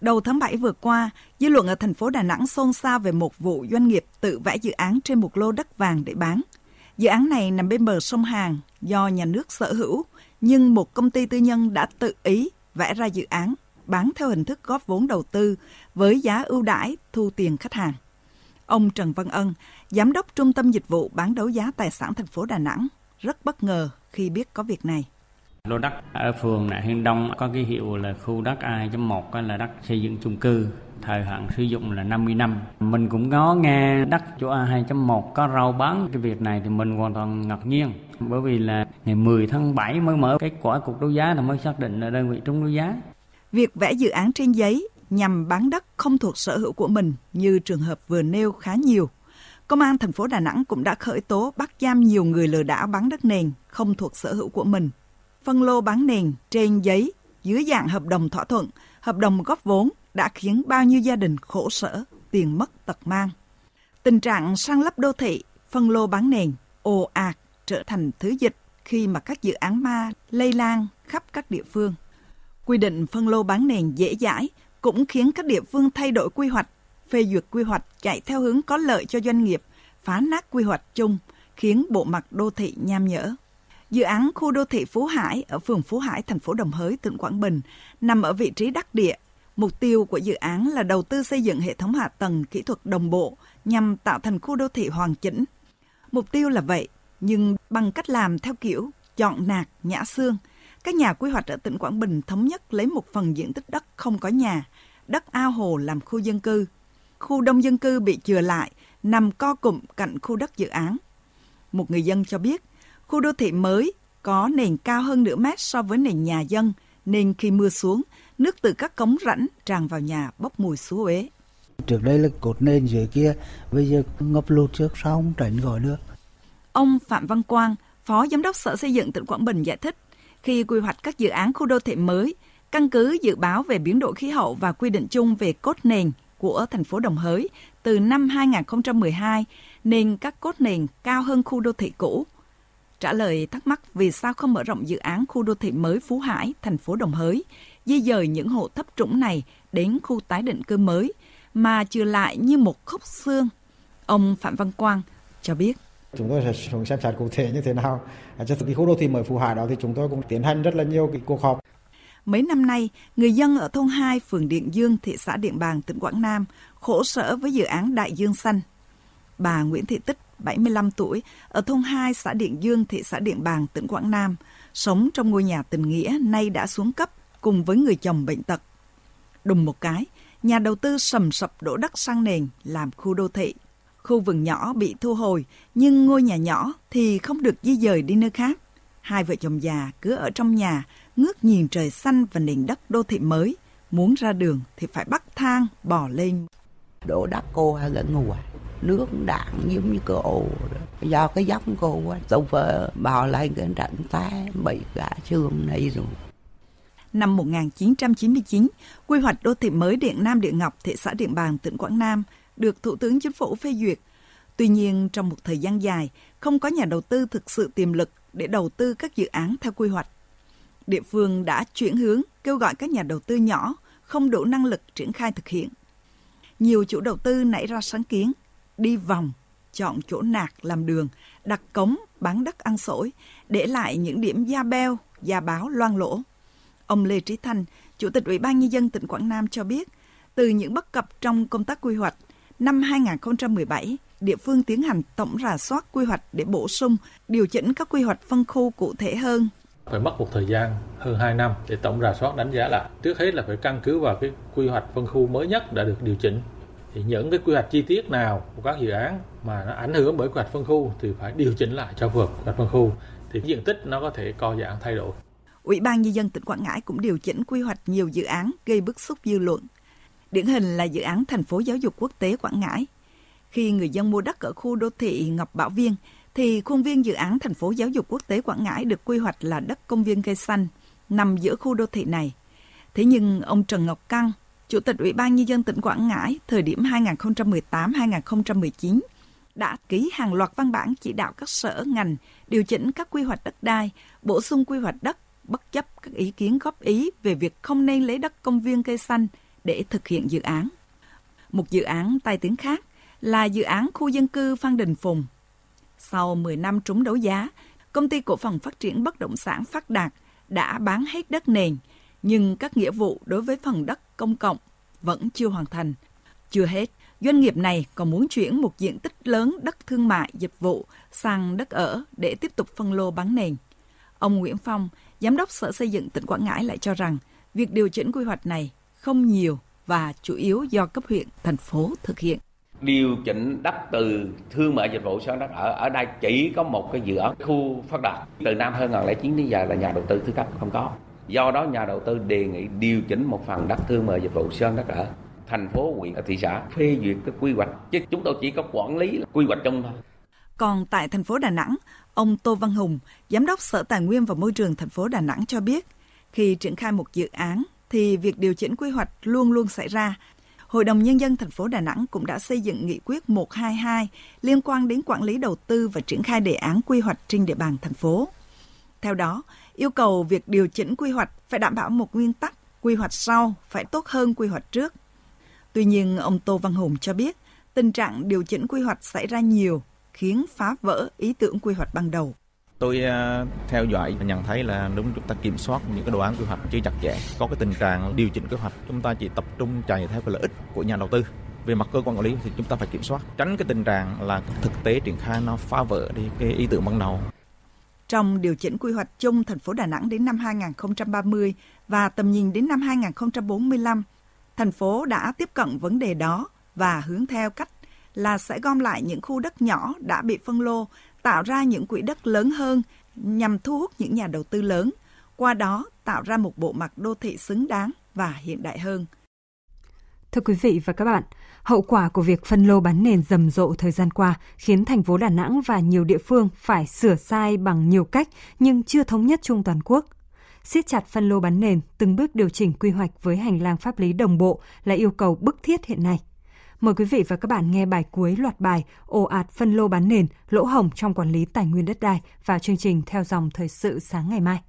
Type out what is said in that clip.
Đầu tháng 7 vừa qua, dư luận ở thành phố Đà Nẵng xôn xao về một vụ doanh nghiệp tự vẽ dự án trên một lô đất vàng để bán. Dự án này nằm bên bờ sông Hàn do nhà nước sở hữu, nhưng một công ty tư nhân đã tự ý vẽ ra dự án bán theo hình thức góp vốn đầu tư với giá ưu đãi thu tiền khách hàng. Ông Trần Văn Ân, Giám đốc Trung tâm Dịch vụ bán đấu giá tài sản thành phố Đà Nẵng, rất bất ngờ khi biết có việc này. Lô đất ở phường Nại Hiên Đông có cái hiệu là khu đất A2.1 là đất xây dựng chung cư, thời hạn sử dụng là 50 năm. Mình cũng có nghe đất chỗ A2.1 có rau bán cái việc này thì mình hoàn toàn ngạc nhiên. Bởi vì là ngày 10 tháng 7 mới mở kết quả cuộc đấu giá là mới xác định là đơn vị trúng đấu giá. Việc vẽ dự án trên giấy nhằm bán đất không thuộc sở hữu của mình như trường hợp vừa nêu khá nhiều. Công an thành phố Đà Nẵng cũng đã khởi tố bắt giam nhiều người lừa đảo bán đất nền không thuộc sở hữu của mình. Phân lô bán nền trên giấy dưới dạng hợp đồng thỏa thuận, hợp đồng góp vốn đã khiến bao nhiêu gia đình khổ sở, tiền mất tật mang. Tình trạng sang lấp đô thị, phân lô bán nền, ồ ạt trở thành thứ dịch khi mà các dự án ma lây lan khắp các địa phương. Quy định phân lô bán nền dễ dãi cũng khiến các địa phương thay đổi quy hoạch, phê duyệt quy hoạch chạy theo hướng có lợi cho doanh nghiệp, phá nát quy hoạch chung, khiến bộ mặt đô thị nham nhở. Dự án khu đô thị Phú Hải ở phường Phú Hải, thành phố Đồng Hới, tỉnh Quảng Bình, nằm ở vị trí đắc địa. Mục tiêu của dự án là đầu tư xây dựng hệ thống hạ tầng kỹ thuật đồng bộ nhằm tạo thành khu đô thị hoàn chỉnh. Mục tiêu là vậy, nhưng bằng cách làm theo kiểu chọn nạc, nhã xương, các nhà quy hoạch ở tỉnh Quảng Bình thống nhất lấy một phần diện tích đất không có nhà, đất ao hồ làm khu dân cư. Khu đông dân cư bị chừa lại, nằm co cụm cạnh khu đất dự án. Một người dân cho biết, khu đô thị mới có nền cao hơn nửa mét so với nền nhà dân, nên khi mưa xuống, nước từ các cống rãnh tràn vào nhà bốc mùi xú uế. Trước đây là cột nền dưới kia, bây giờ ngập lụt trước sau không tránh gọi được. Ông Phạm Văn Quang, Phó Giám đốc Sở Xây dựng tỉnh Quảng Bình giải thích, khi quy hoạch các dự án khu đô thị mới, căn cứ dự báo về biến đổi khí hậu và quy định chung về cốt nền của thành phố Đồng Hới từ năm 2012 nên các cốt nền cao hơn khu đô thị cũ. Trả lời thắc mắc vì sao không mở rộng dự án khu đô thị mới Phú Hải, thành phố Đồng Hới, di dời những hộ thấp trũng này đến khu tái định cư mới, mà trừ lại như một khúc xương. Ông Phạm Văn Quang cho biết. Chúng tôi sẽ xem xét cụ thể như thế nào. Cho cái khu đô thị mới Phú Hải đó thì chúng tôi cũng tiến hành rất là nhiều cái cuộc họp. Mấy năm nay, người dân ở thôn 2, phường Điện Dương, thị xã Điện Bàn, tỉnh Quảng Nam khổ sở với dự án Đại Dương Xanh. Bà Nguyễn Thị Tích, 75 tuổi, ở thôn 2, xã Điện Dương, thị xã Điện Bàn, tỉnh Quảng Nam, sống trong ngôi nhà tình nghĩa nay đã xuống cấp cùng với người chồng bệnh tật. Đùng một cái, nhà đầu tư sầm sập đổ đất sang nền làm khu đô thị. Khu vườn nhỏ bị thu hồi, nhưng ngôi nhà nhỏ thì không được di dời đi nơi khác. Hai vợ chồng già cứ ở trong nhà, ngước nhìn trời xanh và nền đất đô thị mới. Muốn ra đường thì phải bắt thang, bò lên. Đổ đất cô hay gần ngùa. À? Nước đạn giống như cơ ồ Do cái giống cô quá, tôi vợ bò lên cái trận té bị cả xương này rồi. Năm 1999, quy hoạch đô thị mới Điện Nam Điện Ngọc, thị xã Điện Bàn, tỉnh Quảng Nam được Thủ tướng Chính phủ phê duyệt. Tuy nhiên, trong một thời gian dài, không có nhà đầu tư thực sự tiềm lực để đầu tư các dự án theo quy hoạch. Địa phương đã chuyển hướng kêu gọi các nhà đầu tư nhỏ không đủ năng lực triển khai thực hiện. Nhiều chủ đầu tư nảy ra sáng kiến, đi vòng, chọn chỗ nạc làm đường, đặt cống, bán đất ăn sổi, để lại những điểm da beo, da báo loang lỗ. Ông Lê Trí Thanh, Chủ tịch Ủy ban Nhân dân tỉnh Quảng Nam cho biết, từ những bất cập trong công tác quy hoạch, năm 2017, địa phương tiến hành tổng rà soát quy hoạch để bổ sung, điều chỉnh các quy hoạch phân khu cụ thể hơn. Phải mất một thời gian hơn 2 năm để tổng rà soát đánh giá lại. Trước hết là phải căn cứ vào cái quy hoạch phân khu mới nhất đã được điều chỉnh. Thì những cái quy hoạch chi tiết nào của các dự án mà nó ảnh hưởng bởi quy hoạch phân khu thì phải điều chỉnh lại cho phù hợp quy hoạch phân khu. Thì diện tích nó có thể co giãn thay đổi. Ủy ban Nhân dân tỉnh Quảng Ngãi cũng điều chỉnh quy hoạch nhiều dự án gây bức xúc dư luận. Điển hình là dự án thành phố giáo dục quốc tế Quảng Ngãi. Khi người dân mua đất ở khu đô thị Ngọc Bảo Viên, thì khuôn viên dự án thành phố giáo dục quốc tế Quảng Ngãi được quy hoạch là đất công viên cây xanh, nằm giữa khu đô thị này. Thế nhưng ông Trần Ngọc Căng, Chủ tịch Ủy ban Nhân dân tỉnh Quảng Ngãi thời điểm 2018-2019, đã ký hàng loạt văn bản chỉ đạo các sở ngành điều chỉnh các quy hoạch đất đai, bổ sung quy hoạch đất bất chấp các ý kiến góp ý về việc không nên lấy đất công viên cây xanh để thực hiện dự án. Một dự án tai tiếng khác là dự án khu dân cư Phan Đình Phùng. Sau 10 năm trúng đấu giá, công ty cổ phần phát triển bất động sản Phát Đạt đã bán hết đất nền, nhưng các nghĩa vụ đối với phần đất công cộng vẫn chưa hoàn thành. Chưa hết, doanh nghiệp này còn muốn chuyển một diện tích lớn đất thương mại dịch vụ sang đất ở để tiếp tục phân lô bán nền. Ông Nguyễn Phong, Giám đốc Sở Xây dựng tỉnh Quảng Ngãi lại cho rằng việc điều chỉnh quy hoạch này không nhiều và chủ yếu do cấp huyện, thành phố thực hiện điều chỉnh đất từ thương mại dịch vụ sang đất ở ở đây chỉ có một cái dự án khu phát đạt từ năm 2009 đến giờ là nhà đầu tư thứ cấp không có do đó nhà đầu tư đề nghị điều chỉnh một phần đất thương mại dịch vụ sơn đất ở thành phố huyện thị xã phê duyệt cái quy hoạch. Chứ chúng tôi chỉ có quản lý quy hoạch chung thôi. Còn tại thành phố Đà Nẵng, ông Tô Văn Hùng, Giám đốc Sở Tài nguyên và Môi trường thành phố Đà Nẵng cho biết, khi triển khai một dự án thì việc điều chỉnh quy hoạch luôn luôn xảy ra. Hội đồng Nhân dân thành phố Đà Nẵng cũng đã xây dựng nghị quyết 122 liên quan đến quản lý đầu tư và triển khai đề án quy hoạch trên địa bàn thành phố. Theo đó, yêu cầu việc điều chỉnh quy hoạch phải đảm bảo một nguyên tắc quy hoạch sau phải tốt hơn quy hoạch trước. Tuy nhiên, ông Tô Văn Hùng cho biết tình trạng điều chỉnh quy hoạch xảy ra nhiều khiến phá vỡ ý tưởng quy hoạch ban đầu. Tôi à, theo dõi và nhận thấy là đúng chúng ta kiểm soát những cái đồ án quy hoạch chưa chặt chẽ. Có cái tình trạng điều chỉnh kế hoạch chúng ta chỉ tập trung chạy theo cái lợi ích của nhà đầu tư. Về mặt cơ quan quản lý thì chúng ta phải kiểm soát, tránh cái tình trạng là thực tế triển khai nó phá vỡ đi cái ý tưởng ban đầu. Trong điều chỉnh quy hoạch chung thành phố Đà Nẵng đến năm 2030 và tầm nhìn đến năm 2045, thành phố đã tiếp cận vấn đề đó và hướng theo cách là sẽ gom lại những khu đất nhỏ đã bị phân lô tạo ra những quỹ đất lớn hơn nhằm thu hút những nhà đầu tư lớn, qua đó tạo ra một bộ mặt đô thị xứng đáng và hiện đại hơn. Thưa quý vị và các bạn, hậu quả của việc phân lô bán nền rầm rộ thời gian qua khiến thành phố Đà Nẵng và nhiều địa phương phải sửa sai bằng nhiều cách nhưng chưa thống nhất chung toàn quốc. Siết chặt phân lô bán nền, từng bước điều chỉnh quy hoạch với hành lang pháp lý đồng bộ là yêu cầu bức thiết hiện nay. Mời quý vị và các bạn nghe bài cuối loạt bài ồ ạt phân lô bán nền, lỗ hổng trong quản lý tài nguyên đất đai vào chương trình theo dòng thời sự sáng ngày mai.